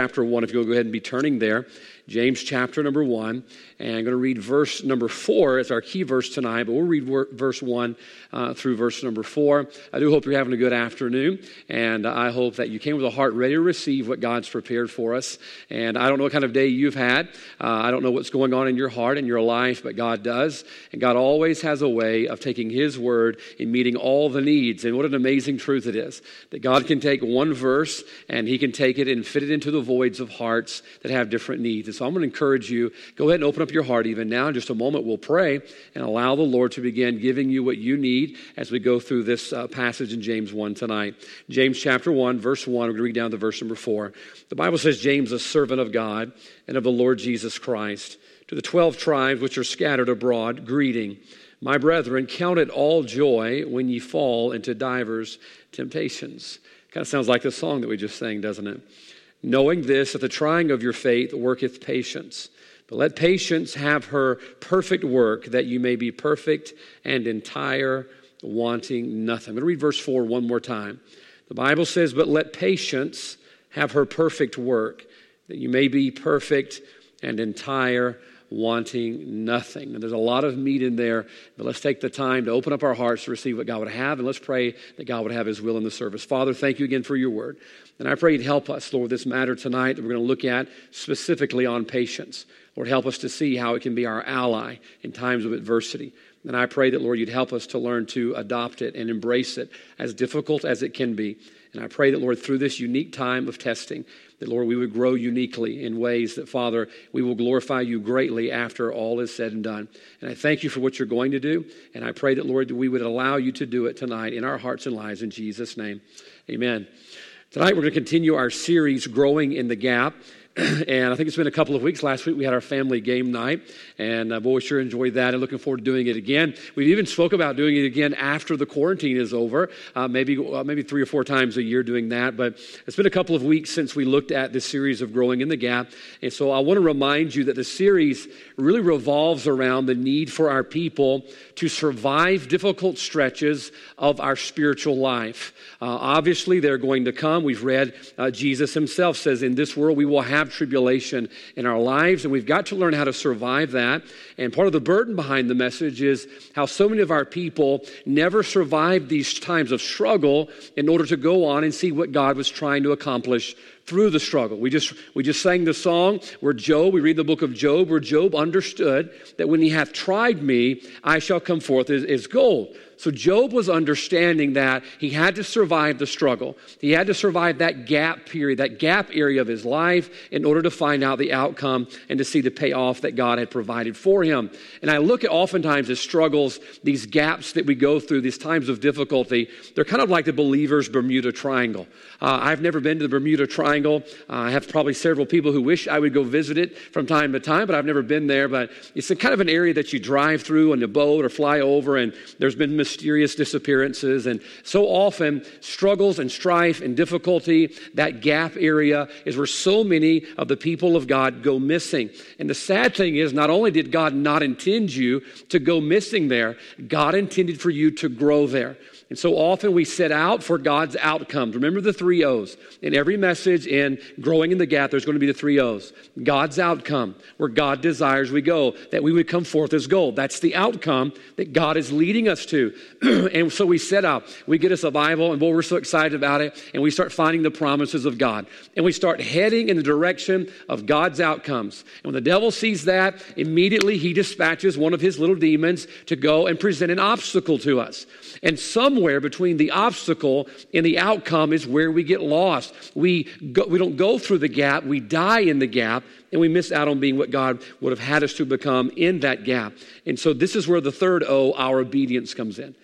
chapter 1, if you'll go ahead and be turning there. James chapter number 1. And I'm going to read verse number 4 as our key verse tonight, but we'll read verse 1 uh, through verse number 4. I do hope you're having a good afternoon, and I hope that you came with a heart ready to receive what God's prepared for us. And I don't know what kind of day you've had. Uh, I don't know what's going on in your heart and your life, but God does. And God always has a way of taking His word and meeting all the needs. And what an amazing truth it is that God can take one verse and He can take it and fit it into the voids of hearts that have different needs. And so I'm going to encourage you go ahead and open up your heart even now. In just a moment, we'll pray and allow the Lord to begin giving you what you need as we go through this uh, passage in James 1 tonight. James chapter 1, verse 1. We're going to read down to verse number 4. The Bible says, James, a servant of God and of the Lord Jesus Christ, to the 12 tribes which are scattered abroad, greeting. My brethren, count it all joy when ye fall into divers temptations. Kind of sounds like the song that we just sang, doesn't it? Knowing this, that the trying of your faith worketh patience. But let patience have her perfect work, that you may be perfect and entire, wanting nothing. I'm going to read verse 4 one more time. The Bible says, But let patience have her perfect work, that you may be perfect and entire, wanting nothing. And there's a lot of meat in there, but let's take the time to open up our hearts to receive what God would have, and let's pray that God would have His will in the service. Father, thank you again for your word. And I pray you'd help us, Lord, this matter tonight that we're going to look at specifically on patience. Lord, help us to see how it can be our ally in times of adversity. And I pray that, Lord, you'd help us to learn to adopt it and embrace it, as difficult as it can be. And I pray that, Lord, through this unique time of testing, that, Lord, we would grow uniquely in ways that, Father, we will glorify you greatly after all is said and done. And I thank you for what you're going to do. And I pray that, Lord, that we would allow you to do it tonight in our hearts and lives. In Jesus' name, amen. Tonight, we're going to continue our series, Growing in the Gap. and I think it's been a couple of weeks. Last week we had our family game night, and uh, boy, sure enjoyed that, and looking forward to doing it again. We've even spoke about doing it again after the quarantine is over, uh, maybe uh, maybe three or four times a year doing that. But it's been a couple of weeks since we looked at this series of growing in the gap, and so I want to remind you that the series really revolves around the need for our people to survive difficult stretches of our spiritual life. Uh, obviously, they're going to come. We've read uh, Jesus Himself says, "In this world we will have." Have tribulation in our lives, and we've got to learn how to survive that. And part of the burden behind the message is how so many of our people never survived these times of struggle in order to go on and see what God was trying to accomplish through the struggle. We just, we just sang the song where Job, we read the book of Job, where Job understood that when he hath tried me, I shall come forth as, as gold. So Job was understanding that he had to survive the struggle. He had to survive that gap period, that gap area of his life in order to find out the outcome and to see the payoff that God had provided for him. And I look at oftentimes as struggles, these gaps that we go through, these times of difficulty, they're kind of like the believer's Bermuda Triangle. Uh, I've never been to the Bermuda Triangle. Uh, I have probably several people who wish I would go visit it from time to time, but I've never been there. But it's a kind of an area that you drive through on a boat or fly over, and there's been mysterious disappearances. And so often, struggles and strife and difficulty, that gap area is where so many of the people of God go missing. And the sad thing is, not only did God not intend you to go missing there, God intended for you to grow there. And so often we set out for God's outcomes. Remember the three O's. In every message in Growing in the Gap, there's going to be the three O's. God's outcome, where God desires we go, that we would come forth as gold. That's the outcome that God is leading us to. and so we set out. We get us a Bible, and boy, we're so excited about it. And we start finding the promises of God. And we start heading in the direction of God's outcomes. And when the devil sees that, immediately he dispatches one of his little demons to go and present an obstacle to us. And somewhere between the obstacle and the outcome is where we get lost. We, go, we don't go through the gap, we die in the gap, and we miss out on being what God would have had us to become in that gap. And so this is where the third O, our obedience, comes in.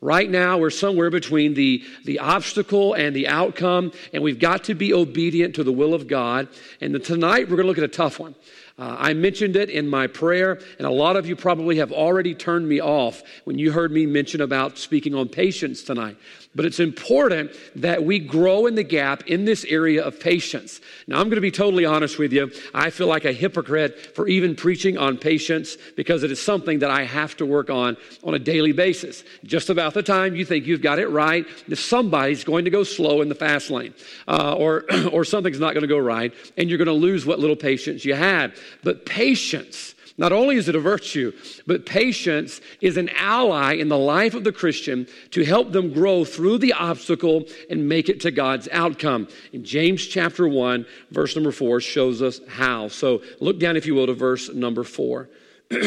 Right now, we're somewhere between the, the obstacle and the outcome, and we've got to be obedient to the will of God. And tonight, we're going to look at a tough one. Uh, I mentioned it in my prayer, and a lot of you probably have already turned me off when you heard me mention about speaking on patience tonight. but it's important that we grow in the gap in this area of patience. Now, I'm going to be totally honest with you. I feel like a hypocrite for even preaching on patience because it is something that I have to work on on a daily basis. Just about the time you think you've got it right, somebody's going to go slow in the fast lane, uh, or, or something's not going to go right, and you're going to lose what little patience you had. But patience, not only is it a virtue, but patience is an ally in the life of the Christian to help them grow through the obstacle and make it to God's outcome. In James chapter 1, verse number 4 shows us how. So look down, if you will, to verse number 4.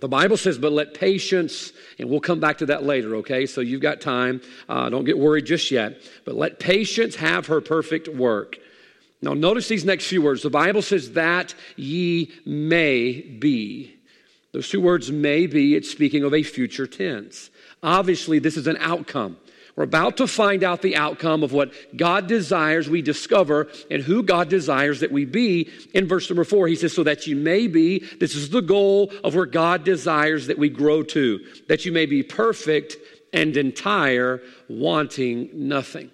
The Bible says, but let patience, and we'll come back to that later, okay? So you've got time. Uh, don't get worried just yet. But let patience have her perfect work now, notice these next few words. The Bible says, that ye may be. Those two words, may be, it's speaking of a future tense. Obviously, this is an outcome. We're about to find out the outcome of what God desires we discover and who God desires that we be. In verse number four, he says, So that you may be, this is the goal of where God desires that we grow to, that you may be perfect and entire, wanting nothing.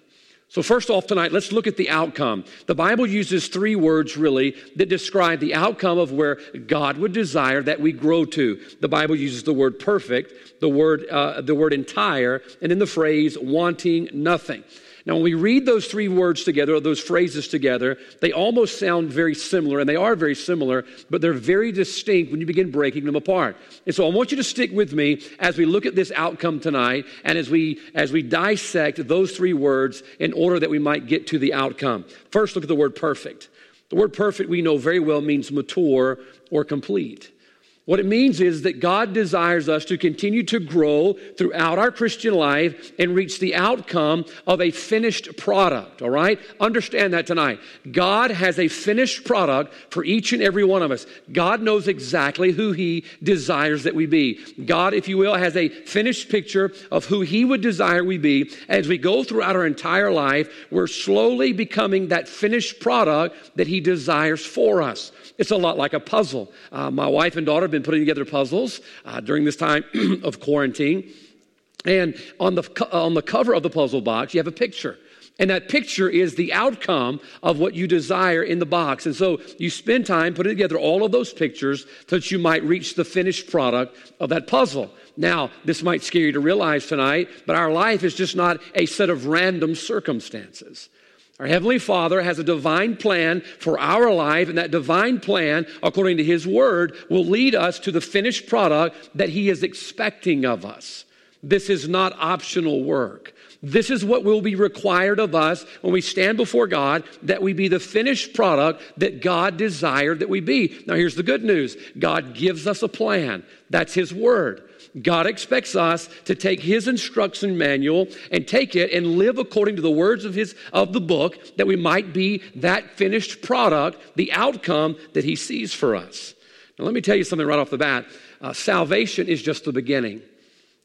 So, first off, tonight, let's look at the outcome. The Bible uses three words really that describe the outcome of where God would desire that we grow to. The Bible uses the word perfect, the word, uh, the word entire, and then the phrase wanting nothing. Now, when we read those three words together, or those phrases together, they almost sound very similar, and they are very similar, but they're very distinct when you begin breaking them apart. And so I want you to stick with me as we look at this outcome tonight and as we, as we dissect those three words in order that we might get to the outcome. First, look at the word perfect. The word perfect, we know very well, means mature or complete. What it means is that God desires us to continue to grow throughout our Christian life and reach the outcome of a finished product, all right? Understand that tonight. God has a finished product for each and every one of us. God knows exactly who He desires that we be. God, if you will, has a finished picture of who He would desire we be. As we go throughout our entire life, we're slowly becoming that finished product that He desires for us. It's a lot like a puzzle. Uh, my wife and daughter have been putting together puzzles uh, during this time of quarantine. And on the, on the cover of the puzzle box, you have a picture. And that picture is the outcome of what you desire in the box. And so you spend time putting together all of those pictures so that you might reach the finished product of that puzzle. Now, this might scare you to realize tonight, but our life is just not a set of random circumstances. Our Heavenly Father has a divine plan for our life, and that divine plan, according to His Word, will lead us to the finished product that He is expecting of us. This is not optional work. This is what will be required of us when we stand before God, that we be the finished product that God desired that we be. Now, here's the good news God gives us a plan. That's His Word. God expects us to take his instruction manual and take it and live according to the words of his of the book that we might be that finished product, the outcome that he sees for us. Now let me tell you something right off the bat. Uh, salvation is just the beginning.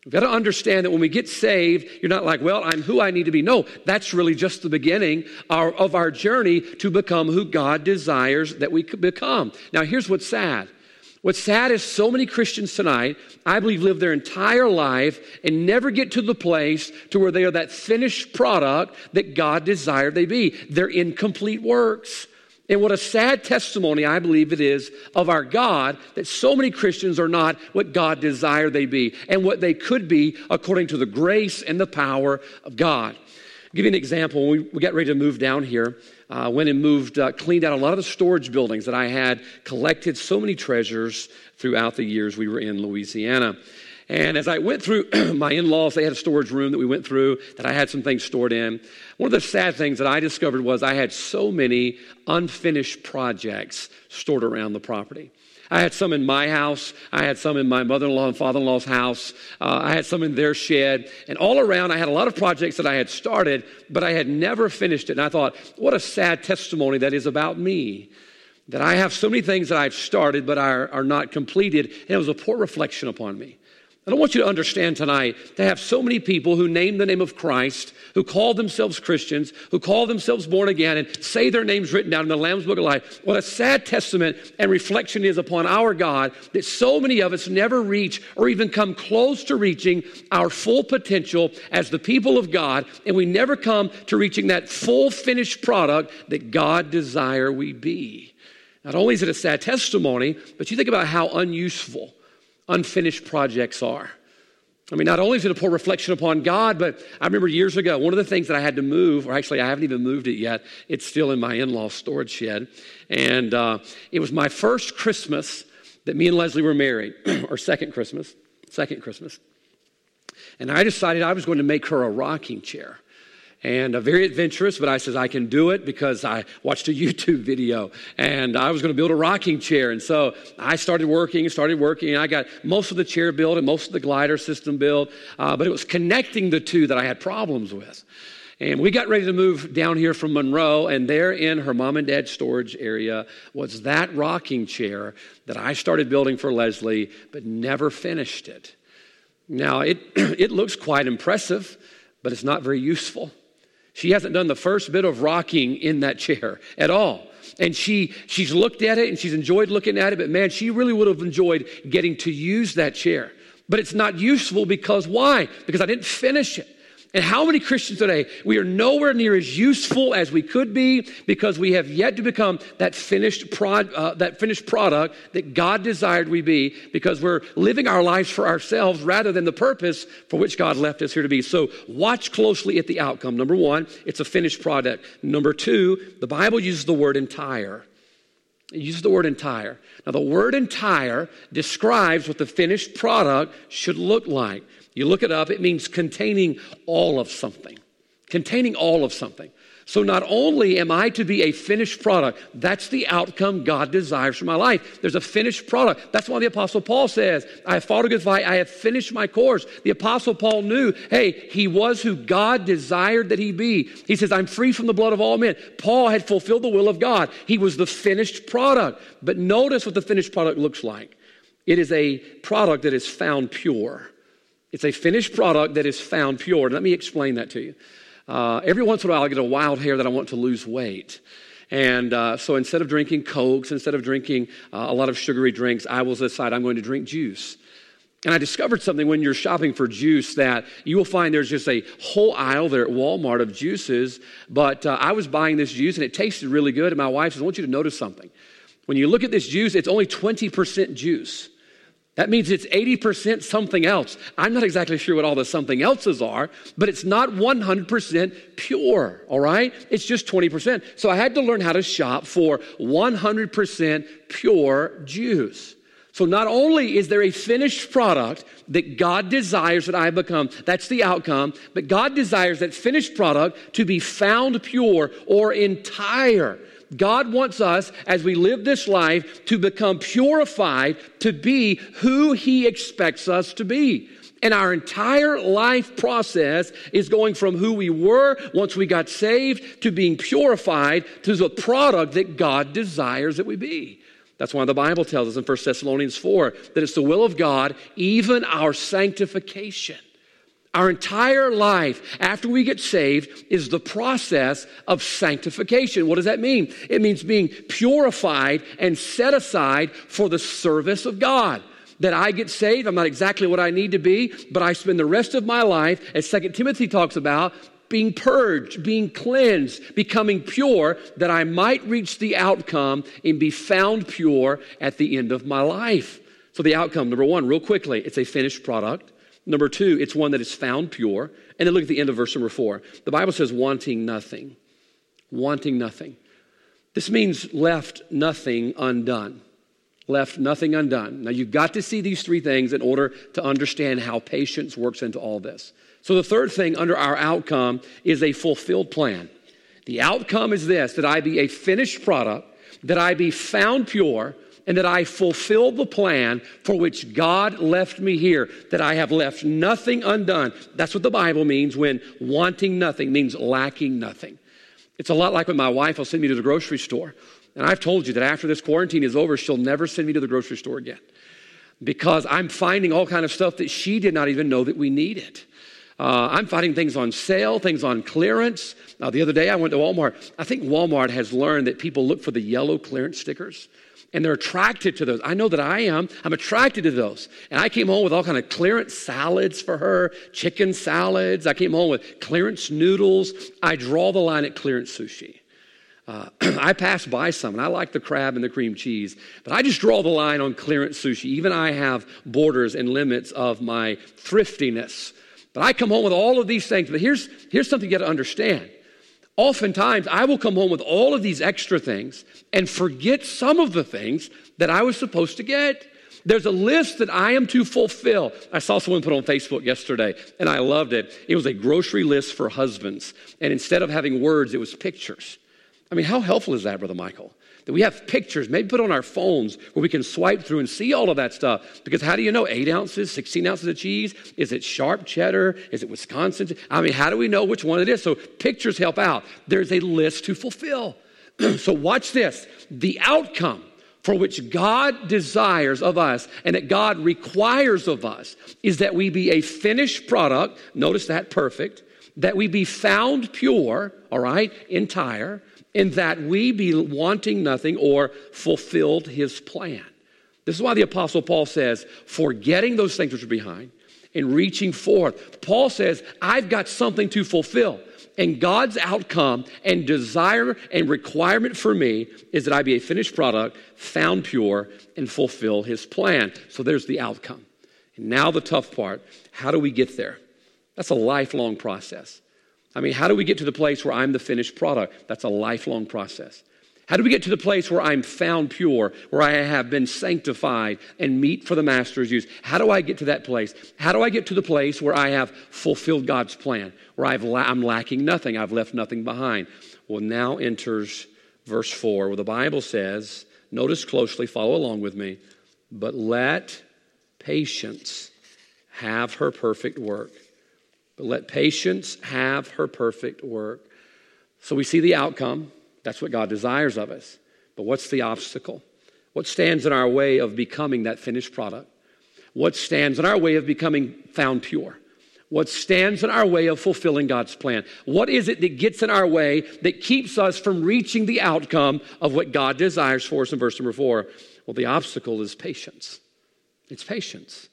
You've got to understand that when we get saved, you're not like, well, I'm who I need to be. No, that's really just the beginning of our journey to become who God desires that we could become. Now, here's what's sad What's sad is so many Christians tonight, I believe, live their entire life and never get to the place to where they are that finished product that God desired they be. They're incomplete works. And what a sad testimony I believe it is of our God that so many Christians are not what God desired they be and what they could be according to the grace and the power of God. I'll give you an example. When we, we got ready to move down here, uh, went and moved, uh, cleaned out a lot of the storage buildings that I had collected so many treasures throughout the years we were in Louisiana. And as I went through my in laws, they had a storage room that we went through that I had some things stored in. One of the sad things that I discovered was I had so many unfinished projects stored around the property. I had some in my house. I had some in my mother in law and father in law's house. Uh, I had some in their shed. And all around, I had a lot of projects that I had started, but I had never finished it. And I thought, what a sad testimony that is about me. That I have so many things that I've started, but are, are not completed. And it was a poor reflection upon me. I want you to understand tonight to have so many people who name the name of Christ, who call themselves Christians, who call themselves born again, and say their names written down in the Lamb's Book of Life. What a sad testament and reflection is upon our God that so many of us never reach or even come close to reaching our full potential as the people of God, and we never come to reaching that full finished product that God desire we be. Not only is it a sad testimony, but you think about how unuseful unfinished projects are. I mean, not only is it a poor reflection upon God, but I remember years ago, one of the things that I had to move, or actually, I haven't even moved it yet. It's still in my in law storage shed. And uh, it was my first Christmas that me and Leslie were married, or second Christmas, second Christmas. And I decided I was going to make her a rocking chair and uh, very adventurous, but I says I can do it because I watched a YouTube video and I was going to build a rocking chair. And so I started working, and started working, and I got most of the chair built and most of the glider system built, uh, but it was connecting the two that I had problems with. And we got ready to move down here from Monroe, and there in her mom and dad's storage area was that rocking chair that I started building for Leslie, but never finished it. Now, it, it looks quite impressive, but it's not very useful. She hasn't done the first bit of rocking in that chair at all. And she, she's looked at it and she's enjoyed looking at it, but man, she really would have enjoyed getting to use that chair. But it's not useful because why? Because I didn't finish it. And how many Christians today, we are nowhere near as useful as we could be because we have yet to become that finished, prod, uh, that finished product that God desired we be because we're living our lives for ourselves rather than the purpose for which God left us here to be. So watch closely at the outcome. Number one, it's a finished product. Number two, the Bible uses the word entire. It uses the word entire. Now, the word entire describes what the finished product should look like. You look it up, it means containing all of something. Containing all of something. So not only am I to be a finished product, that's the outcome God desires for my life. There's a finished product. That's why the Apostle Paul says, I have fought a good fight, I have finished my course. The Apostle Paul knew, hey, he was who God desired that he be. He says, I'm free from the blood of all men. Paul had fulfilled the will of God. He was the finished product. But notice what the finished product looks like. It is a product that is found pure. It's a finished product that is found pure. Let me explain that to you. Uh, every once in a while, I get a wild hair that I want to lose weight. And uh, so instead of drinking Cokes, instead of drinking uh, a lot of sugary drinks, I will decide I'm going to drink juice. And I discovered something when you're shopping for juice that you will find there's just a whole aisle there at Walmart of juices. But uh, I was buying this juice and it tasted really good. And my wife says, I want you to notice something. When you look at this juice, it's only 20% juice. That means it's 80% something else. I'm not exactly sure what all the something else's are, but it's not 100% pure, all right? It's just 20%. So I had to learn how to shop for 100% pure juice. So not only is there a finished product that God desires that I become, that's the outcome, but God desires that finished product to be found pure or entire. God wants us, as we live this life, to become purified to be who He expects us to be. And our entire life process is going from who we were once we got saved to being purified to the product that God desires that we be. That's why the Bible tells us in 1 Thessalonians 4 that it's the will of God, even our sanctification. Our entire life after we get saved is the process of sanctification. What does that mean? It means being purified and set aside for the service of God. That I get saved, I'm not exactly what I need to be, but I spend the rest of my life, as 2 Timothy talks about, being purged, being cleansed, becoming pure, that I might reach the outcome and be found pure at the end of my life. So, the outcome, number one, real quickly, it's a finished product. Number two, it's one that is found pure. And then look at the end of verse number four. The Bible says, wanting nothing. Wanting nothing. This means left nothing undone. Left nothing undone. Now, you've got to see these three things in order to understand how patience works into all this. So, the third thing under our outcome is a fulfilled plan. The outcome is this that I be a finished product, that I be found pure, and that I fulfill the plan for which God left me here, that I have left nothing undone. That's what the Bible means when wanting nothing means lacking nothing. It's a lot like when my wife will send me to the grocery store. And I've told you that after this quarantine is over, she'll never send me to the grocery store again. because I'm finding all kind of stuff that she did not even know that we needed. Uh, I'm finding things on sale, things on clearance. Uh, the other day I went to Walmart. I think Walmart has learned that people look for the yellow clearance stickers and they're attracted to those. I know that I am. I'm attracted to those. And I came home with all kind of clearance salads for her, chicken salads. I came home with clearance noodles. I draw the line at clearance sushi. Uh, I pass by some, and I like the crab and the cream cheese, but I just draw the line on clearance sushi. Even I have borders and limits of my thriftiness. But I come home with all of these things. But here's, here's something you got to understand. Oftentimes, I will come home with all of these extra things and forget some of the things that I was supposed to get. There's a list that I am to fulfill. I saw someone put on Facebook yesterday, and I loved it. It was a grocery list for husbands. And instead of having words, it was pictures. I mean, how helpful is that, Brother Michael? That we have pictures, maybe put on our phones where we can swipe through and see all of that stuff. Because how do you know eight ounces, 16 ounces of cheese? Is it sharp cheddar? Is it Wisconsin? I mean, how do we know which one it is? So pictures help out. There's a list to fulfill. so watch this. The outcome for which God desires of us and that God requires of us is that we be a finished product. Notice that perfect. That we be found pure, all right, entire in that we be wanting nothing or fulfilled his plan. This is why the Apostle Paul says, forgetting those things which are behind and reaching forth. Paul says, I've got something to fulfill. And God's outcome and desire and requirement for me is that I be a finished product, found pure, and fulfill his plan. So there's the outcome. And now the tough part how do we get there? That's a lifelong process. I mean, how do we get to the place where I'm the finished product? That's a lifelong process. How do we get to the place where I'm found pure, where I have been sanctified and meet for the master's use? How do I get to that place? How do I get to the place where I have fulfilled God's plan, where la- I'm lacking nothing, I've left nothing behind? Well, now enters verse 4, where the Bible says, notice closely, follow along with me, but let patience have her perfect work but let patience have her perfect work. So we see the outcome. That's what God desires of us. But what's the obstacle? What stands in our way of becoming that finished product? What stands in our way of becoming found pure? What stands in our way of fulfilling God's plan? What is it that gets in our way that keeps us from reaching the outcome of what God desires for us in verse number four? Well, the obstacle is patience. It's patience.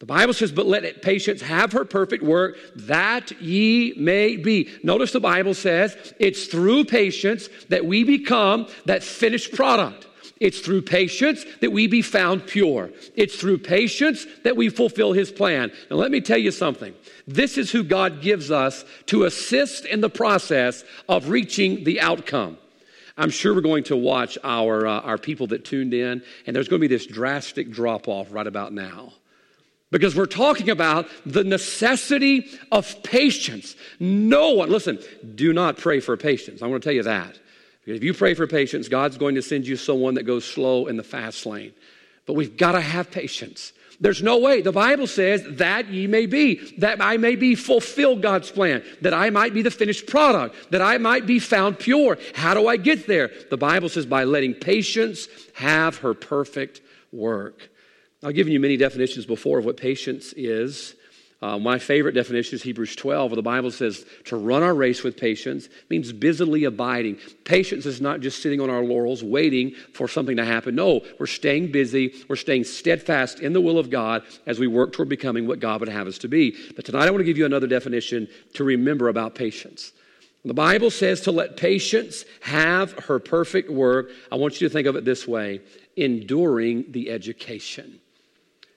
The Bible says, but let patience have her perfect work, that ye may be. Notice the Bible says it's through patience that we become that finished product. It's through patience that we be found pure. It's through patience that we fulfill his plan. Now, let me tell you something. This is who God gives us to assist in the process of reaching the outcome. I'm sure we're going to watch our, uh, our people that tuned in, and there's going to be this drastic drop off right about now because we're talking about the necessity of patience. No one, listen, do not pray for patience. I want to tell you that. Because if you pray for patience, God's going to send you someone that goes slow in the fast lane. But we've got to have patience. There's no way. The Bible says that ye may be, that I may be fulfill God's plan, that I might be the finished product, that I might be found pure. How do I get there? The Bible says by letting patience have her perfect work. I've given you many definitions before of what patience is. Uh, my favorite definition is Hebrews 12, where the Bible says to run our race with patience means busily abiding. Patience is not just sitting on our laurels waiting for something to happen. No, we're staying busy. We're staying steadfast in the will of God as we work toward becoming what God would have us to be. But tonight I want to give you another definition to remember about patience. The Bible says to let patience have her perfect work. I want you to think of it this way enduring the education.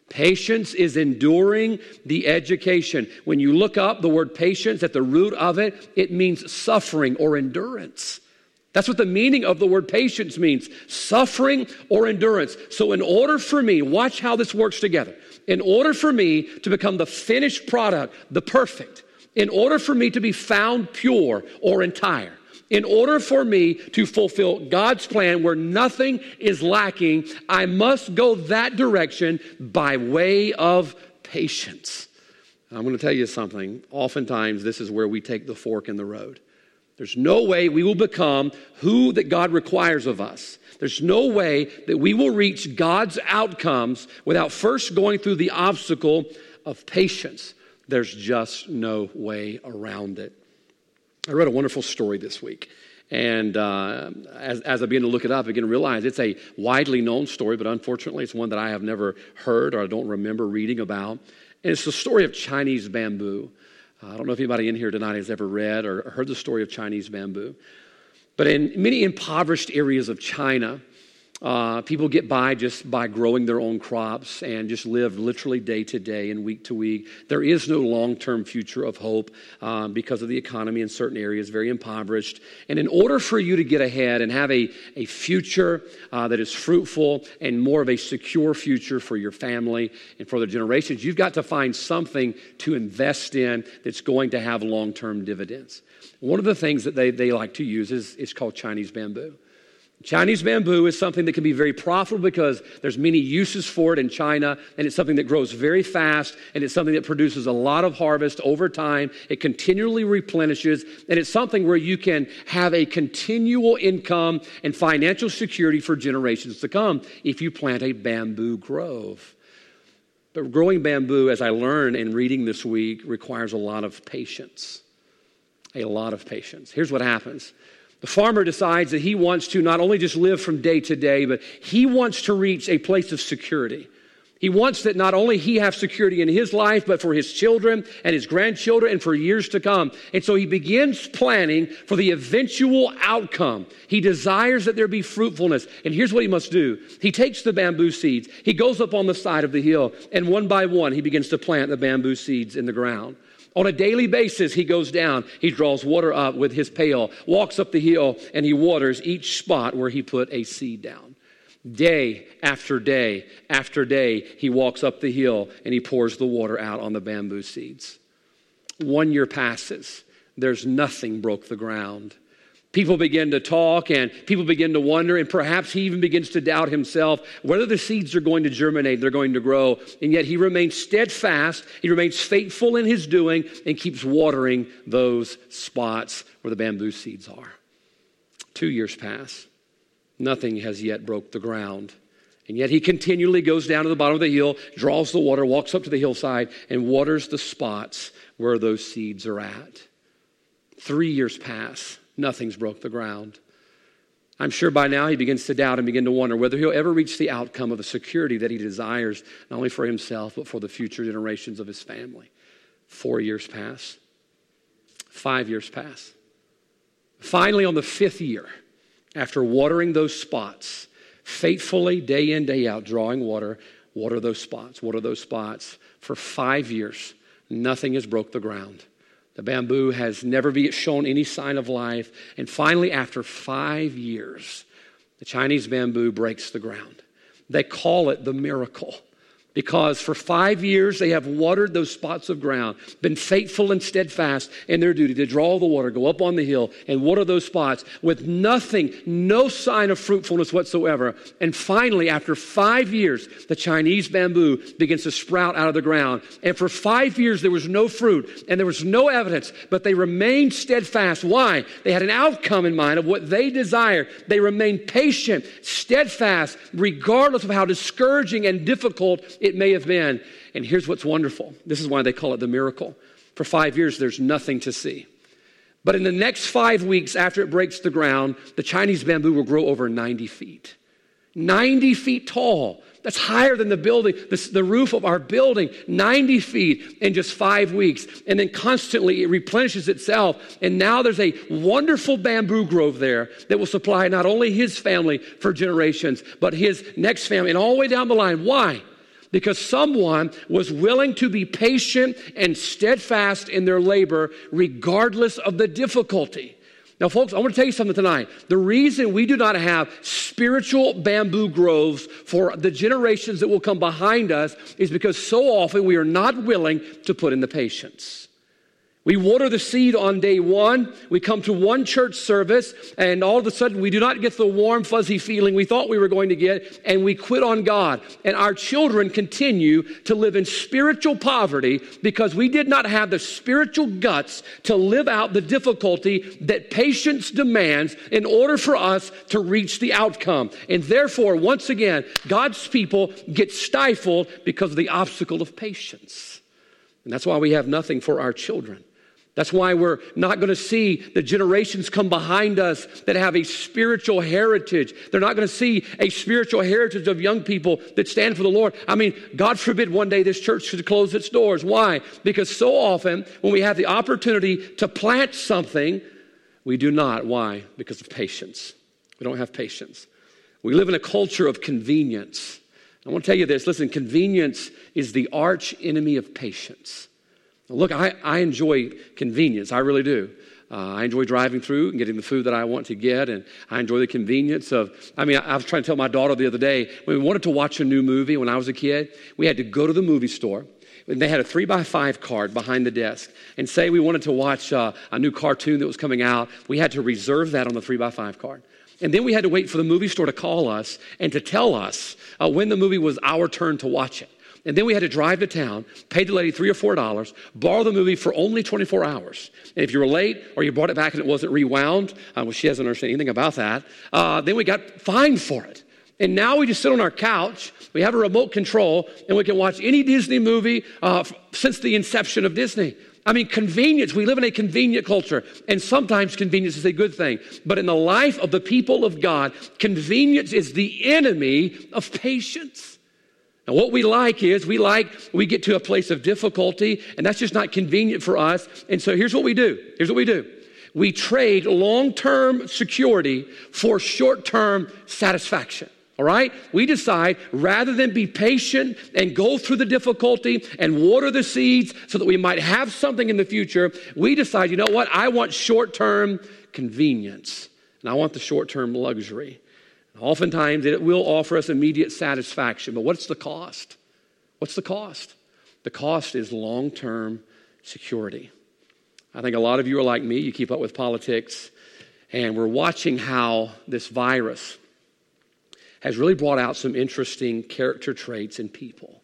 Patience is enduring the education. When you look up the word patience at the root of it, it means suffering or endurance. That's what the meaning of the word patience means suffering or endurance. So, in order for me, watch how this works together. In order for me to become the finished product, the perfect, in order for me to be found pure or entire, in order for me to fulfill God's plan where nothing is lacking, I must go that direction by way of patience. I'm going to tell you something. Oftentimes, this is where we take the fork in the road. There's no way we will become who that God requires of us. There's no way that we will reach God's outcomes without first going through the obstacle of patience. There's just no way around it. I read a wonderful story this week. And uh, as, as I began to look it up, I began to realize it's a widely known story, but unfortunately, it's one that I have never heard or I don't remember reading about. And it's the story of Chinese bamboo. Uh, I don't know if anybody in here tonight has ever read or heard the story of Chinese bamboo. But in many impoverished areas of China, uh, people get by just by growing their own crops and just live literally day to day and week to week. There is no long term future of hope um, because of the economy in certain areas, very impoverished. And in order for you to get ahead and have a, a future uh, that is fruitful and more of a secure future for your family and for the generations, you've got to find something to invest in that's going to have long term dividends. One of the things that they, they like to use is, is called Chinese bamboo. Chinese bamboo is something that can be very profitable because there's many uses for it in China, and it's something that grows very fast, and it's something that produces a lot of harvest over time. It continually replenishes, and it's something where you can have a continual income and financial security for generations to come if you plant a bamboo grove. But growing bamboo, as I learned in reading this week, requires a lot of patience. A lot of patience. Here's what happens the farmer decides that he wants to not only just live from day to day, but he wants to reach a place of security. He wants that not only he have security in his life, but for his children and his grandchildren and for years to come. And so he begins planning for the eventual outcome. He desires that there be fruitfulness. And here's what he must do. He takes the bamboo seeds. He goes up on the side of the hill and one by one he begins to plant the bamboo seeds in the ground. On a daily basis, he goes down, he draws water up with his pail, walks up the hill, and he waters each spot where he put a seed down. Day after day after day, he walks up the hill and he pours the water out on the bamboo seeds. One year passes, there's nothing broke the ground. People begin to talk and people begin to wonder, and perhaps he even begins to doubt himself whether the seeds are going to germinate, they're going to grow. And yet he remains steadfast, he remains faithful in his doing, and keeps watering those spots where the bamboo seeds are. Two years pass. Nothing has yet broke the ground. And yet he continually goes down to the bottom of the hill, draws the water, walks up to the hillside, and waters the spots where those seeds are at. Three years pass. Nothing's broke the ground. I'm sure by now he begins to doubt and begin to wonder whether he'll ever reach the outcome of the security that he desires, not only for himself, but for the future generations of his family. Four years pass. Five years pass. Finally, on the fifth year, after watering those spots, faithfully, day in, day out, drawing water, water those spots, water those spots. For five years, nothing has broke the ground. The bamboo has never shown any sign of life. And finally, after five years, the Chinese bamboo breaks the ground. They call it the miracle because for five years they have watered those spots of ground, been faithful and steadfast in their duty to draw the water, go up on the hill, and water those spots with nothing, no sign of fruitfulness whatsoever. And finally, after five years, the Chinese bamboo begins to sprout out of the ground. And for five years, there was no fruit and there was no evidence, but they remained steadfast. Why? They had an outcome in mind of what they desired. They remained patient, steadfast, regardless of how discouraging and difficult it may have been. And here's what's wonderful this is why they call it the miracle. For five years, there's nothing to see. But in the next five weeks after it breaks the ground, the Chinese bamboo will grow over 90 feet. 90 feet tall. That's higher than the building, the, the, roof of our building, 90 feet in just five weeks. And then constantly it replenishes itself. And now there's a wonderful bamboo grove there that will supply not only his family for generations, but his next family and all the way down the line. Why? Because someone was willing to be patient and steadfast in their labor regardless of the difficulty. Now, folks, I want to tell you something tonight. The reason we do not have spiritual bamboo groves for the generations that will come behind us is because so often we are not willing to put in the patience. We water the seed on day one. We come to one church service, and all of a sudden we do not get the warm, fuzzy feeling we thought we were going to get, and we quit on God. And our children continue to live in spiritual poverty because we did not have the spiritual guts to live out the difficulty that patience demands in order for us to reach the outcome. And therefore, once again, God's people get stifled because of the obstacle of patience. And that's why we have nothing for our children. That's why we're not going to see the generations come behind us that have a spiritual heritage. They're not going to see a spiritual heritage of young people that stand for the Lord. I mean, God forbid one day this church should close its doors. Why? Because so often when we have the opportunity to plant something, we do not. Why? Because of patience. We don't have patience. We live in a culture of convenience. I want to tell you this listen, convenience is the arch enemy of patience. Look, I, I enjoy convenience. I really do. Uh, I enjoy driving through and getting the food that I want to get, and I enjoy the convenience of. I mean, I, I was trying to tell my daughter the other day when we wanted to watch a new movie when I was a kid, we had to go to the movie store. And they had a three by five card behind the desk. And say we wanted to watch uh, a new cartoon that was coming out, we had to reserve that on the three by five card. And then we had to wait for the movie store to call us and to tell us uh, when the movie was our turn to watch it. And then we had to drive to town, pay the lady three or four dollars, borrow the movie for only 24 hours. And if you were late or you brought it back and it wasn't rewound, uh, well, she doesn't understand anything about that, uh, then we got fined for it. And now we just sit on our couch, we have a remote control, and we can watch any Disney movie uh, since the inception of Disney. I mean, convenience. We live in a convenient culture, and sometimes convenience is a good thing. But in the life of the people of God, convenience is the enemy of patience. And what we like is we like, we get to a place of difficulty, and that's just not convenient for us. And so here's what we do. Here's what we do. We trade long term security for short term satisfaction. All right? We decide rather than be patient and go through the difficulty and water the seeds so that we might have something in the future, we decide, you know what? I want short term convenience and I want the short term luxury. Oftentimes, it will offer us immediate satisfaction, but what's the cost? What's the cost? The cost is long term security. I think a lot of you are like me, you keep up with politics, and we're watching how this virus has really brought out some interesting character traits in people.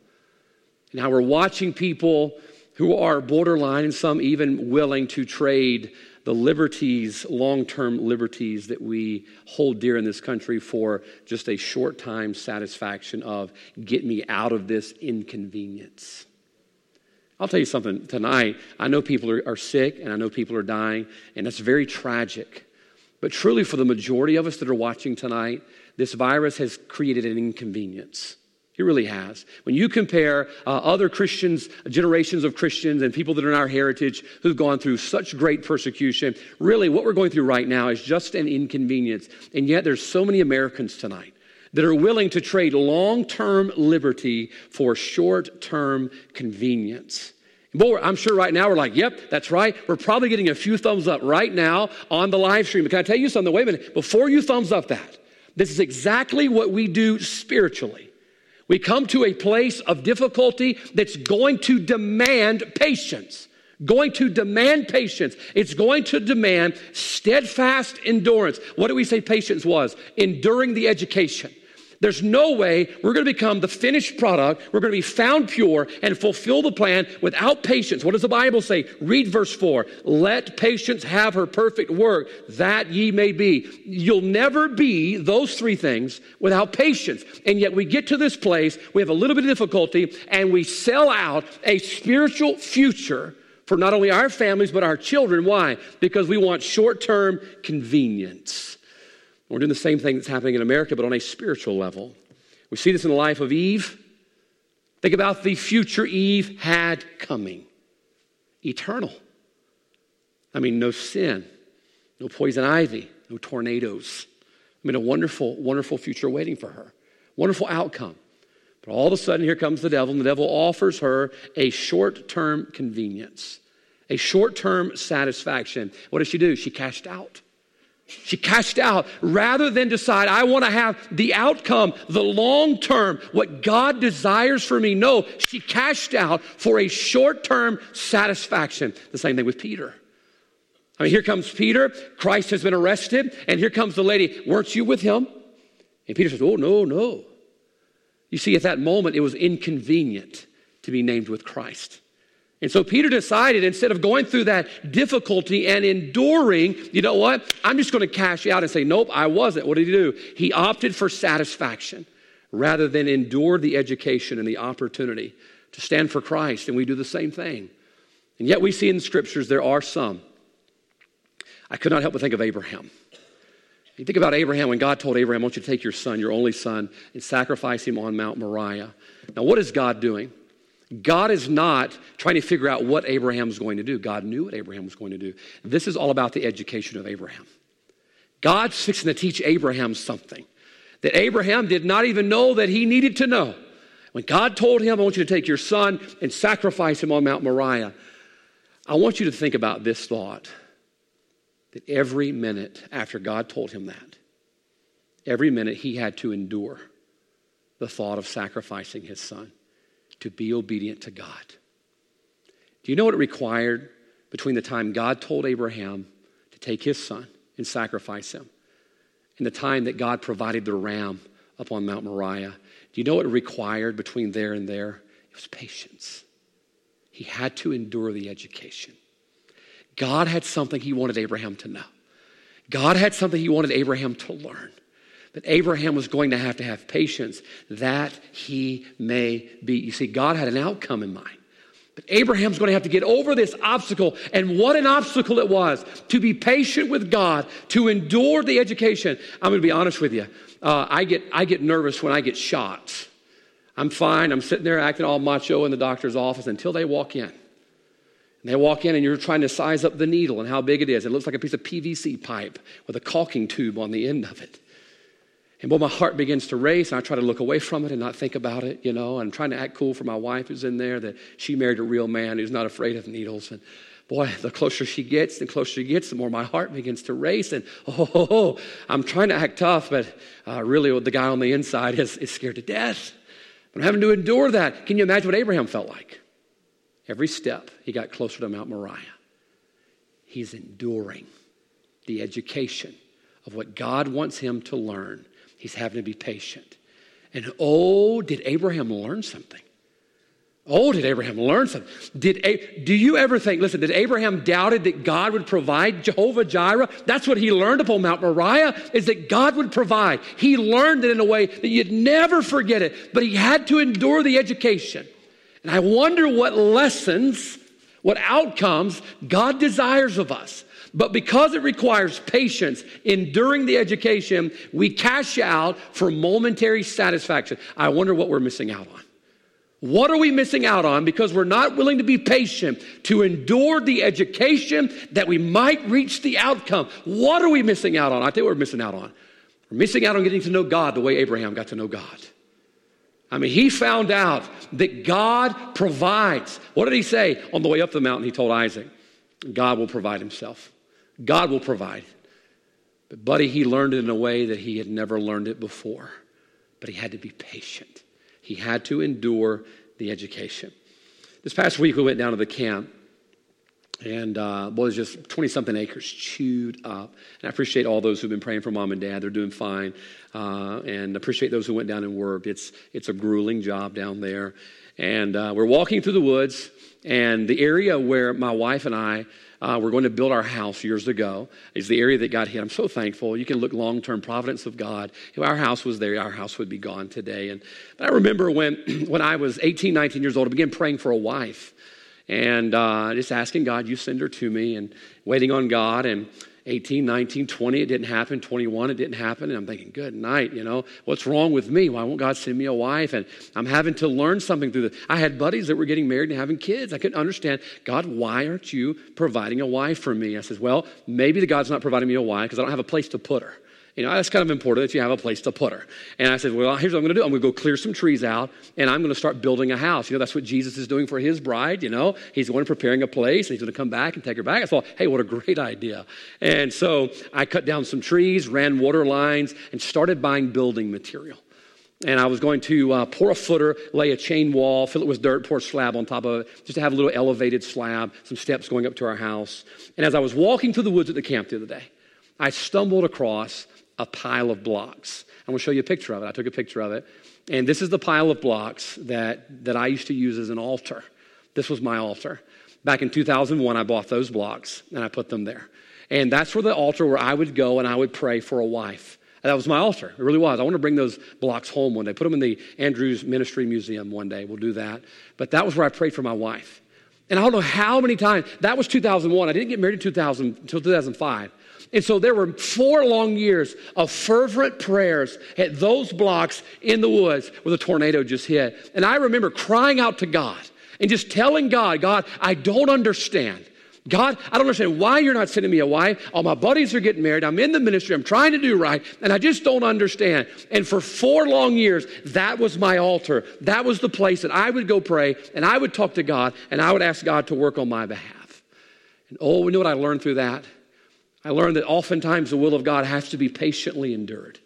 Now we're watching people who are borderline and some even willing to trade the liberties, long term liberties that we hold dear in this country for just a short time satisfaction of get me out of this inconvenience. I'll tell you something tonight. I know people are, are sick and I know people are dying, and that's very tragic. But truly, for the majority of us that are watching tonight, this virus has created an inconvenience. He really has. When you compare uh, other Christians, generations of Christians, and people that are in our heritage who've gone through such great persecution, really what we're going through right now is just an inconvenience. And yet there's so many Americans tonight that are willing to trade long term liberty for short term convenience. Boy, I'm sure right now we're like, yep, that's right. We're probably getting a few thumbs up right now on the live stream. But can I tell you something? Wait a minute. Before you thumbs up that, this is exactly what we do spiritually. We come to a place of difficulty that's going to demand patience. Going to demand patience. It's going to demand steadfast endurance. What do we say patience was? Enduring the education. There's no way we're going to become the finished product. We're going to be found pure and fulfill the plan without patience. What does the Bible say? Read verse 4. Let patience have her perfect work, that ye may be. You'll never be those three things without patience. And yet we get to this place, we have a little bit of difficulty, and we sell out a spiritual future for not only our families, but our children. Why? Because we want short term convenience. We're doing the same thing that's happening in America, but on a spiritual level. We see this in the life of Eve. Think about the future Eve had coming eternal. I mean, no sin, no poison ivy, no tornadoes. I mean, a wonderful, wonderful future waiting for her. Wonderful outcome. But all of a sudden, here comes the devil, and the devil offers her a short term convenience, a short term satisfaction. What does she do? She cashed out. She cashed out rather than decide, I want to have the outcome, the long term, what God desires for me. No, she cashed out for a short term satisfaction. The same thing with Peter. I mean, here comes Peter. Christ has been arrested. And here comes the lady. Weren't you with him? And Peter says, Oh, no, no. You see, at that moment, it was inconvenient to be named with Christ. And so Peter decided instead of going through that difficulty and enduring, you know what? I'm just going to cash out and say, nope, I wasn't. What did he do? He opted for satisfaction rather than endure the education and the opportunity to stand for Christ. And we do the same thing. And yet we see in the scriptures there are some. I could not help but think of Abraham. You think about Abraham when God told Abraham, I want you to take your son, your only son, and sacrifice him on Mount Moriah. Now, what is God doing? God is not trying to figure out what Abraham is going to do. God knew what Abraham was going to do. This is all about the education of Abraham. God's fixing to teach Abraham something that Abraham did not even know that he needed to know. When God told him, I want you to take your son and sacrifice him on Mount Moriah, I want you to think about this thought that every minute after God told him that, every minute he had to endure the thought of sacrificing his son to be obedient to God. Do you know what it required between the time God told Abraham to take his son and sacrifice him and the time that God provided the ram up on Mount Moriah? Do you know what it required between there and there? It was patience. He had to endure the education. God had something he wanted Abraham to know. God had something he wanted Abraham to learn. But Abraham was going to have to have patience that he may be. You see, God had an outcome in mind. But Abraham's going to have to get over this obstacle. And what an obstacle it was to be patient with God, to endure the education. I'm going to be honest with you. Uh, I, get, I get nervous when I get shots. I'm fine. I'm sitting there acting all macho in the doctor's office until they walk in. And they walk in and you're trying to size up the needle and how big it is. It looks like a piece of PVC pipe with a caulking tube on the end of it. And boy, my heart begins to race, and I try to look away from it and not think about it, you know. I'm trying to act cool for my wife who's in there, that she married a real man who's not afraid of needles. And boy, the closer she gets, the closer she gets, the more my heart begins to race. And oh, oh, oh I'm trying to act tough, but uh, really the guy on the inside is, is scared to death. But I'm having to endure that. Can you imagine what Abraham felt like? Every step he got closer to Mount Moriah. He's enduring the education of what God wants him to learn He's having to be patient. And oh, did Abraham learn something? Oh, did Abraham learn something? Did do you ever think? Listen, did Abraham doubted that God would provide Jehovah Jireh? That's what he learned upon Mount Moriah is that God would provide. He learned it in a way that you'd never forget it. But he had to endure the education. And I wonder what lessons, what outcomes God desires of us. But because it requires patience, enduring the education, we cash out for momentary satisfaction. I wonder what we're missing out on. What are we missing out on because we're not willing to be patient to endure the education that we might reach the outcome? What are we missing out on? I tell you what we're missing out on. We're missing out on getting to know God the way Abraham got to know God. I mean, he found out that God provides. What did he say on the way up the mountain? He told Isaac, God will provide himself. God will provide. But, buddy, he learned it in a way that he had never learned it before. But he had to be patient, he had to endure the education. This past week, we went down to the camp. And uh, boy, it's just 20 something acres chewed up. And I appreciate all those who've been praying for mom and dad. They're doing fine. Uh, and appreciate those who went down and worked. It's, it's a grueling job down there. And uh, we're walking through the woods, and the area where my wife and I uh, we're going to build our house years ago. Is the area that got hit. I'm so thankful. You can look long term providence of God. If our house was there, our house would be gone today. And but I remember when when I was 18, 19 years old, I began praying for a wife and uh, just asking God, you send her to me, and waiting on God. And 18, 19, 20, it didn't happen. 21, it didn't happen. And I'm thinking, good night, you know, what's wrong with me? Why won't God send me a wife? And I'm having to learn something through this. I had buddies that were getting married and having kids. I couldn't understand, God, why aren't you providing a wife for me? I says, well, maybe the God's not providing me a wife because I don't have a place to put her. You know, that's kind of important that you have a place to put her. And I said, well, here's what I'm going to do. I'm going to go clear some trees out, and I'm going to start building a house. You know, that's what Jesus is doing for his bride. You know, he's going preparing a place, and he's going to come back and take her back. I thought, hey, what a great idea. And so I cut down some trees, ran water lines, and started buying building material and I was going to uh, pour a footer, lay a chain wall, fill it with dirt, pour a slab on top of it, just to have a little elevated slab, some steps going up to our house. And as I was walking through the woods at the camp the other day, I stumbled across a pile of blocks. I'm to show you a picture of it. I took a picture of it. And this is the pile of blocks that, that I used to use as an altar. This was my altar. Back in 2001, I bought those blocks and I put them there. And that's where the altar where I would go and I would pray for a wife. That was my altar. It really was. I want to bring those blocks home one day. Put them in the Andrews Ministry Museum one day. We'll do that. But that was where I prayed for my wife. And I don't know how many times. That was 2001. I didn't get married in 2000 until 2005. And so there were four long years of fervent prayers at those blocks in the woods where the tornado just hit. And I remember crying out to God and just telling God, God, I don't understand. God, I don't understand why you're not sending me a wife. All my buddies are getting married. I'm in the ministry. I'm trying to do right. And I just don't understand. And for four long years, that was my altar. That was the place that I would go pray and I would talk to God and I would ask God to work on my behalf. And oh, we know what I learned through that? I learned that oftentimes the will of God has to be patiently endured.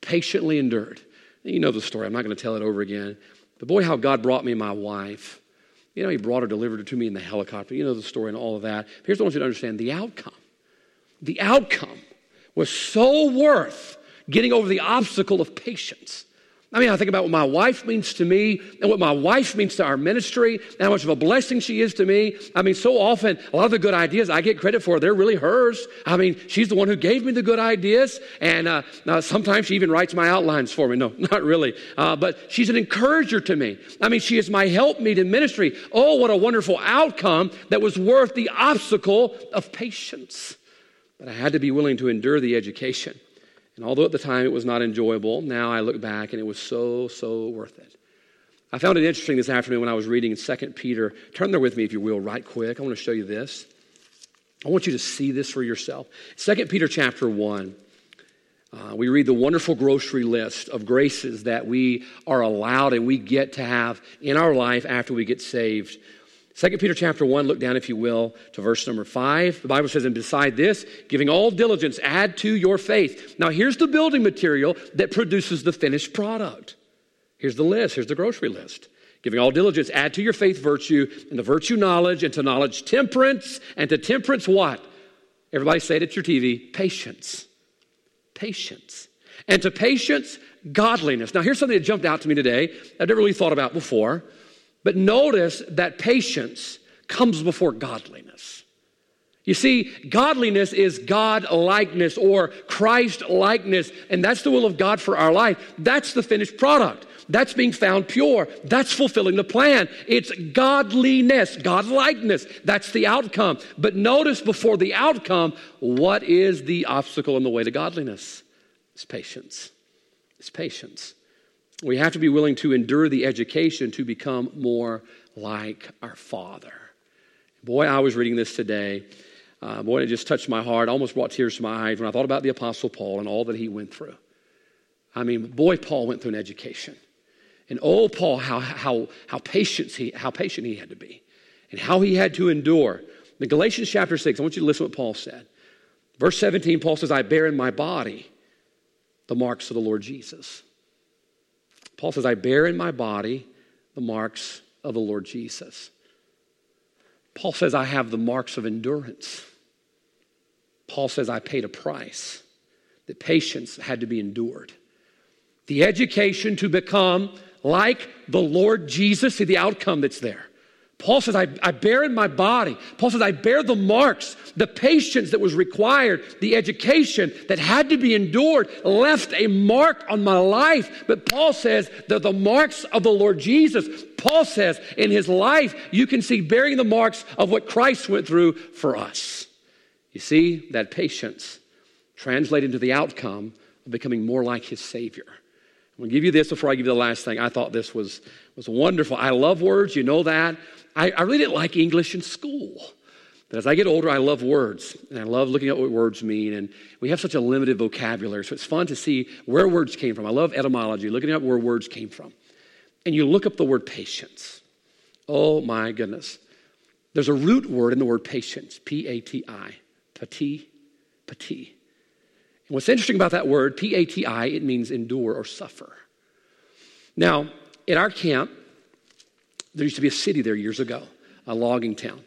Patiently endured. You know the story. I'm not going to tell it over again. But boy, how God brought me my wife. You know, he brought her, delivered her to me in the helicopter. You know the story and all of that. Here's what I want you to understand the outcome. The outcome was so worth getting over the obstacle of patience. I mean, I think about what my wife means to me and what my wife means to our ministry and how much of a blessing she is to me. I mean, so often, a lot of the good ideas I get credit for, they're really hers. I mean, she's the one who gave me the good ideas. And uh, now sometimes she even writes my outlines for me. No, not really. Uh, but she's an encourager to me. I mean, she is my helpmeet in ministry. Oh, what a wonderful outcome that was worth the obstacle of patience. But I had to be willing to endure the education. And although at the time it was not enjoyable, now I look back and it was so, so worth it. I found it interesting this afternoon when I was reading in 2 Peter. Turn there with me, if you will, right quick. I want to show you this. I want you to see this for yourself. 2 Peter chapter 1. Uh, we read the wonderful grocery list of graces that we are allowed and we get to have in our life after we get saved. 2 Peter chapter 1, look down, if you will, to verse number 5. The Bible says, And beside this, giving all diligence, add to your faith. Now, here's the building material that produces the finished product. Here's the list, here's the grocery list. Giving all diligence, add to your faith virtue, and to virtue knowledge, and to knowledge temperance, and to temperance what? Everybody say it at your TV patience. Patience. And to patience, godliness. Now, here's something that jumped out to me today I've never really thought about before. But notice that patience comes before godliness. You see, godliness is God likeness or Christ likeness, and that's the will of God for our life. That's the finished product. That's being found pure. That's fulfilling the plan. It's godliness, God likeness. That's the outcome. But notice before the outcome, what is the obstacle in the way to godliness? It's patience. It's patience. We have to be willing to endure the education to become more like our Father. Boy, I was reading this today. Uh, boy, it just touched my heart. almost brought tears to my eyes when I thought about the Apostle Paul and all that he went through. I mean, boy, Paul went through an education. And oh, Paul, how, how, how, patient he, how patient he had to be and how he had to endure. In Galatians chapter 6, I want you to listen to what Paul said. Verse 17, Paul says, I bear in my body the marks of the Lord Jesus. Paul says, I bear in my body the marks of the Lord Jesus. Paul says, I have the marks of endurance. Paul says, I paid a price, that patience had to be endured. The education to become like the Lord Jesus, see the outcome that's there. Paul says, I, I, bear in my body. Paul says, I bear the marks, the patience that was required, the education that had to be endured, left a mark on my life. But Paul says, they're the marks of the Lord Jesus. Paul says, in his life, you can see bearing the marks of what Christ went through for us. You see, that patience translated into the outcome of becoming more like his Savior. I'm going to give you this before I give you the last thing. I thought this was, was wonderful. I love words, you know that. I, I really didn't like English in school. But as I get older, I love words, and I love looking at what words mean. And we have such a limited vocabulary, so it's fun to see where words came from. I love etymology, looking at where words came from. And you look up the word patience. Oh my goodness. There's a root word in the word patience, P A T I, pati, pati. And what's interesting about that word, P A T I, it means endure or suffer. Now, in our camp, there used to be a city there years ago, a logging town.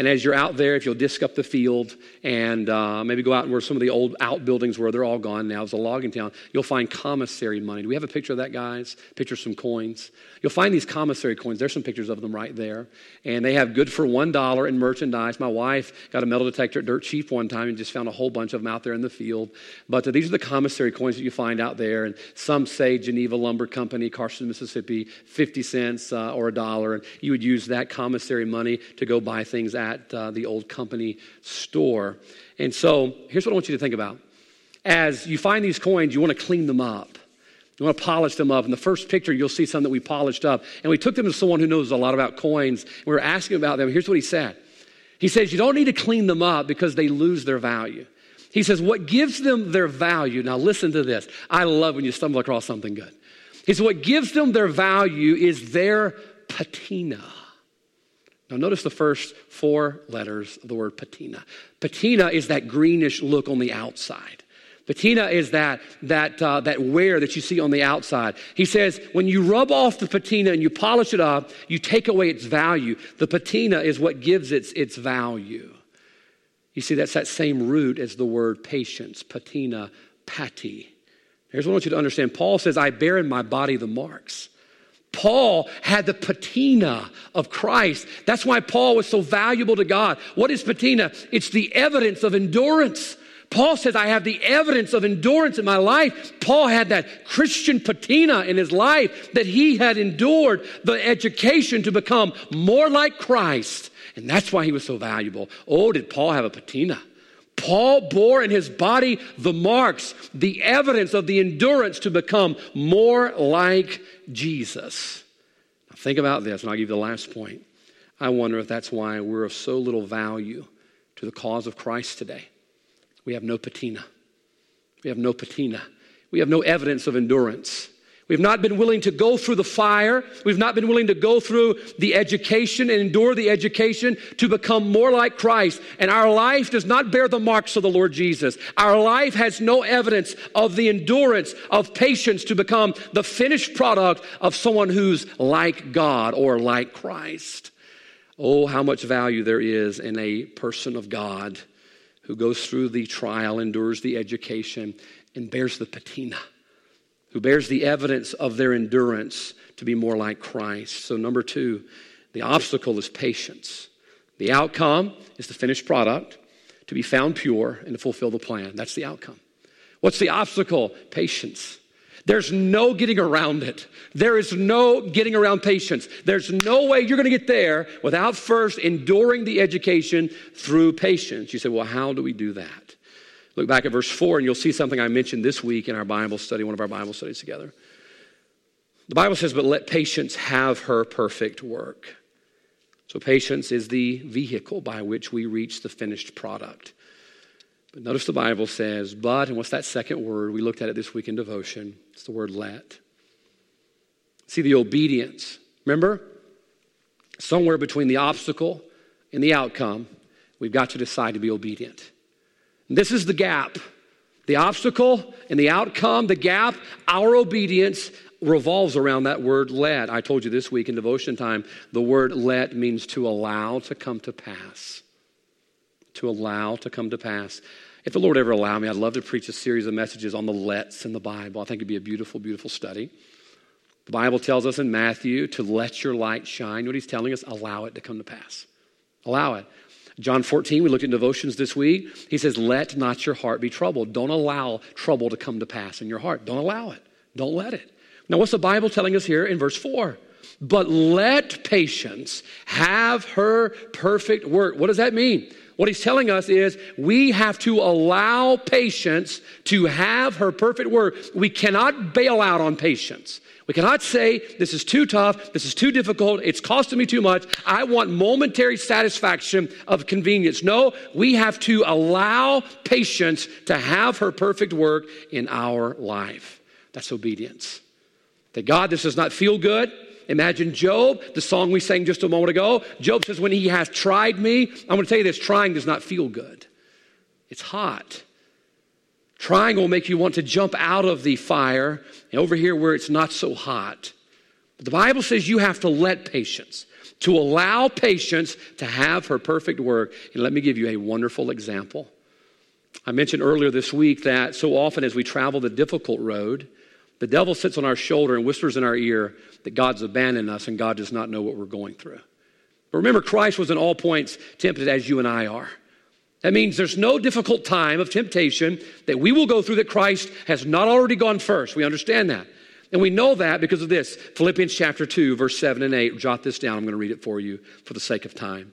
And as you're out there, if you'll disc up the field and uh, maybe go out where some of the old outbuildings were, they're all gone now. It's a logging town. You'll find commissary money. Do we have a picture of that, guys? Picture some coins. You'll find these commissary coins. There's some pictures of them right there. And they have good for $1 in merchandise. My wife got a metal detector at Dirt Chief one time and just found a whole bunch of them out there in the field. But uh, these are the commissary coins that you find out there. And some say Geneva Lumber Company, Carson, Mississippi, 50 cents uh, or a dollar. And you would use that commissary money to go buy things at uh, the old company store. And so here's what I want you to think about. As you find these coins, you want to clean them up. You want to polish them up. In the first picture, you'll see some that we polished up. And we took them to someone who knows a lot about coins. We were asking about them. Here's what he said He says, You don't need to clean them up because they lose their value. He says, What gives them their value, now listen to this. I love when you stumble across something good. He says, What gives them their value is their patina. Now, notice the first four letters of the word patina. Patina is that greenish look on the outside. Patina is that, that, uh, that wear that you see on the outside. He says, when you rub off the patina and you polish it up, you take away its value. The patina is what gives its, its value. You see, that's that same root as the word patience, patina, pati. Here's what I want you to understand Paul says, I bear in my body the marks. Paul had the patina of Christ. That's why Paul was so valuable to God. What is patina? It's the evidence of endurance. Paul says, I have the evidence of endurance in my life. Paul had that Christian patina in his life that he had endured the education to become more like Christ. And that's why he was so valuable. Oh, did Paul have a patina? Paul bore in his body the marks, the evidence of the endurance to become more like Jesus. Now think about this, and I'll give you the last point. I wonder if that's why we're of so little value to the cause of Christ today. We have no patina. We have no patina. We have no evidence of endurance. We've not been willing to go through the fire. We've not been willing to go through the education and endure the education to become more like Christ. And our life does not bear the marks of the Lord Jesus. Our life has no evidence of the endurance, of patience to become the finished product of someone who's like God or like Christ. Oh, how much value there is in a person of God who goes through the trial, endures the education, and bears the patina who bears the evidence of their endurance to be more like Christ. So, number two, the obstacle is patience. The outcome is the finished product to be found pure and to fulfill the plan. That's the outcome. What's the obstacle? Patience. There's no getting around it. There is no getting around patience. There's no way you're going to get there without first enduring the education through patience. You say, well, how do we do that? Look back at verse 4, and you'll see something I mentioned this week in our Bible study, one of our Bible studies together. The Bible says, But let patience have her perfect work. So, patience is the vehicle by which we reach the finished product. But notice the Bible says, But, and what's that second word? We looked at it this week in devotion. It's the word let. See the obedience. Remember? Somewhere between the obstacle and the outcome, we've got to decide to be obedient. This is the gap. The obstacle and the outcome, the gap, our obedience revolves around that word let. I told you this week in devotion time, the word let means to allow to come to pass. To allow to come to pass. If the Lord ever allow me, I'd love to preach a series of messages on the lets in the Bible. I think it'd be a beautiful, beautiful study. The Bible tells us in Matthew to let your light shine. What he's telling us, allow it to come to pass. Allow it. John 14, we looked at devotions this week. He says, Let not your heart be troubled. Don't allow trouble to come to pass in your heart. Don't allow it. Don't let it. Now, what's the Bible telling us here in verse 4? But let patience have her perfect work. What does that mean? What he's telling us is we have to allow patience to have her perfect work. We cannot bail out on patience. We cannot say, This is too tough, this is too difficult, it's costing me too much. I want momentary satisfaction of convenience. No, we have to allow patience to have her perfect work in our life. That's obedience. That God, this does not feel good. Imagine Job, the song we sang just a moment ago. Job says, When he has tried me, I'm going to tell you this trying does not feel good. It's hot. Trying will make you want to jump out of the fire and over here where it's not so hot. But the Bible says you have to let patience, to allow patience to have her perfect work. And let me give you a wonderful example. I mentioned earlier this week that so often as we travel the difficult road, the devil sits on our shoulder and whispers in our ear that God's abandoned us and God does not know what we're going through. But remember, Christ was in all points tempted as you and I are. That means there's no difficult time of temptation that we will go through that Christ has not already gone first. We understand that. And we know that because of this Philippians chapter 2, verse 7 and 8. Jot this down. I'm going to read it for you for the sake of time.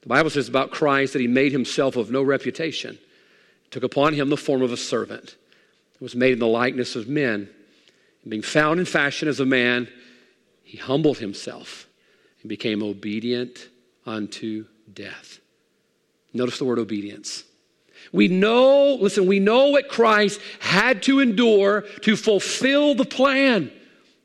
The Bible says about Christ that he made himself of no reputation, took upon him the form of a servant was made in the likeness of men. And being found in fashion as a man, he humbled himself and became obedient unto death. Notice the word obedience. We know, listen, we know what Christ had to endure to fulfill the plan.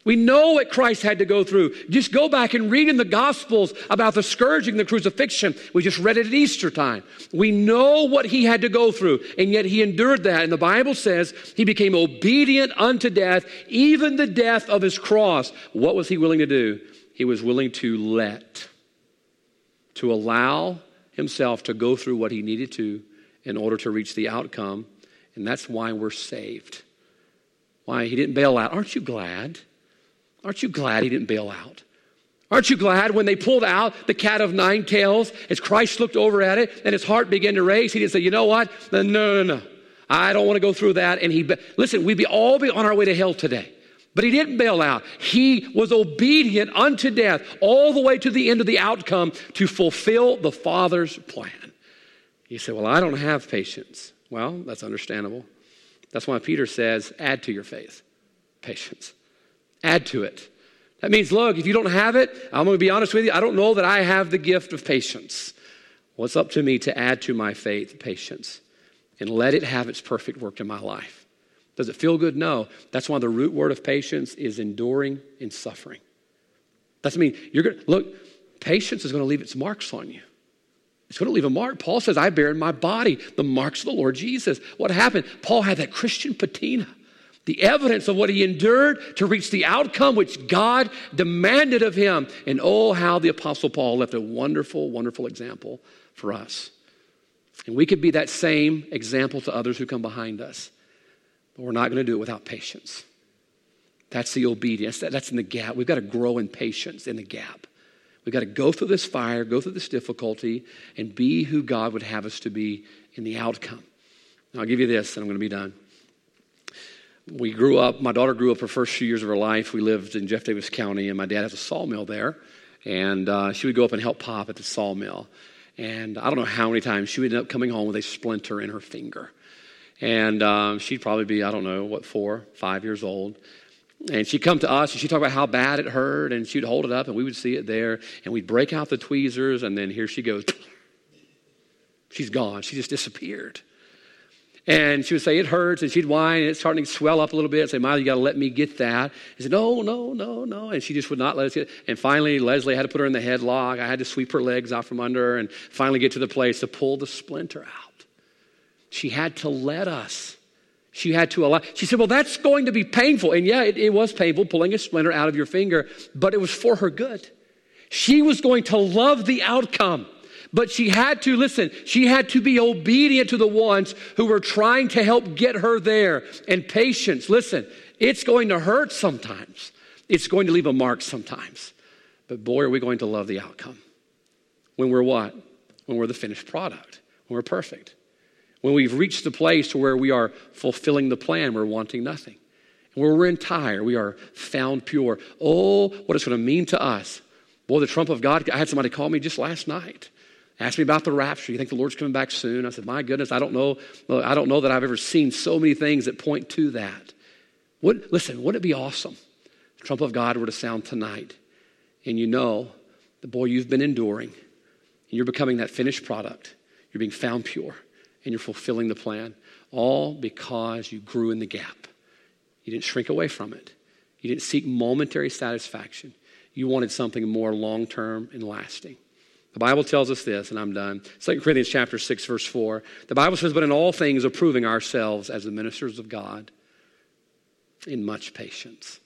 We know what Christ had to go through. Just go back and read in the Gospels about the scourging, the crucifixion. We just read it at Easter time. We know what he had to go through, and yet he endured that. And the Bible says he became obedient unto death, even the death of his cross. What was he willing to do? He was willing to let, to allow himself to go through what he needed to in order to reach the outcome. And that's why we're saved. Why he didn't bail out. Aren't you glad? Aren't you glad he didn't bail out? Aren't you glad when they pulled out the cat of nine tails, as Christ looked over at it and his heart began to race, he didn't say, you know what? No, no, no. I don't want to go through that. And he, listen, we'd be all be on our way to hell today. But he didn't bail out. He was obedient unto death, all the way to the end of the outcome to fulfill the Father's plan. You say, Well, I don't have patience. Well, that's understandable. That's why Peter says, Add to your faith patience. Add to it. That means, look, if you don't have it, I'm going to be honest with you, I don't know that I have the gift of patience. Well, up to me to add to my faith patience and let it have its perfect work in my life. Does it feel good? No. That's why the root word of patience is enduring in suffering. That's I mean you're going to look, patience is going to leave its marks on you. It's going to leave a mark. Paul says, I bear in my body the marks of the Lord Jesus. What happened? Paul had that Christian patina the evidence of what he endured to reach the outcome which God demanded of him. And oh, how the Apostle Paul left a wonderful, wonderful example for us. And we could be that same example to others who come behind us. But we're not going to do it without patience. That's the obedience. That's in the gap. We've got to grow in patience in the gap. We've got to go through this fire, go through this difficulty, and be who God would have us to be in the outcome. I'll give you this, and I'm going to be done we grew up, my daughter grew up her first few years of her life. We lived in Jeff Davis County, and my dad has a sawmill there. And uh, she would go up and help Pop at the sawmill. And I don't know how many times she would end up coming home with a splinter in her finger. And um, she'd probably be, I don't know, what, four, five years old. And she'd come to us and she'd talk about how bad it hurt, and she'd hold it up, and we would see it there, and we'd break out the tweezers, and then here she goes. She's gone. She just disappeared. And she would say, It hurts. And she'd whine, and it's starting to swell up a little bit. I'd say, Mom, you got to let me get that. I said, No, no, no, no. And she just would not let us get it. And finally, Leslie had to put her in the headlock. I had to sweep her legs out from under her and finally get to the place to pull the splinter out. She had to let us. She had to allow. She said, Well, that's going to be painful. And yeah, it, it was painful pulling a splinter out of your finger, but it was for her good. She was going to love the outcome. But she had to, listen, she had to be obedient to the ones who were trying to help get her there. And patience, listen, it's going to hurt sometimes. It's going to leave a mark sometimes. But boy, are we going to love the outcome. When we're what? When we're the finished product, when we're perfect. When we've reached the place where we are fulfilling the plan, we're wanting nothing. Where we're entire, we are found pure. Oh, what it's going to mean to us. Boy, the trump of God, I had somebody call me just last night Asked me about the rapture. You think the Lord's coming back soon? I said, My goodness, I don't know. I don't know that I've ever seen so many things that point to that. What, listen, wouldn't it be awesome? The trump of God were to sound tonight, and you know the boy you've been enduring, and you're becoming that finished product. You're being found pure, and you're fulfilling the plan, all because you grew in the gap. You didn't shrink away from it. You didn't seek momentary satisfaction. You wanted something more long term and lasting. The Bible tells us this, and I'm done. 2 Corinthians chapter 6, verse 4. The Bible says, But in all things approving ourselves as the ministers of God in much patience.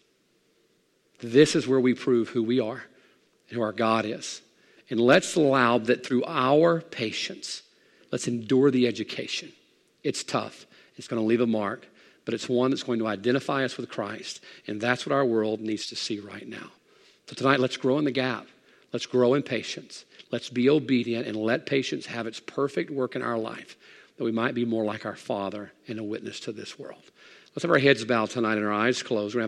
This is where we prove who we are and who our God is. And let's allow that through our patience, let's endure the education. It's tough, it's going to leave a mark, but it's one that's going to identify us with Christ. And that's what our world needs to see right now. So tonight, let's grow in the gap. Let's grow in patience. Let's be obedient and let patience have its perfect work in our life, that we might be more like our Father and a witness to this world. Let's have our heads bowed tonight and our eyes closed.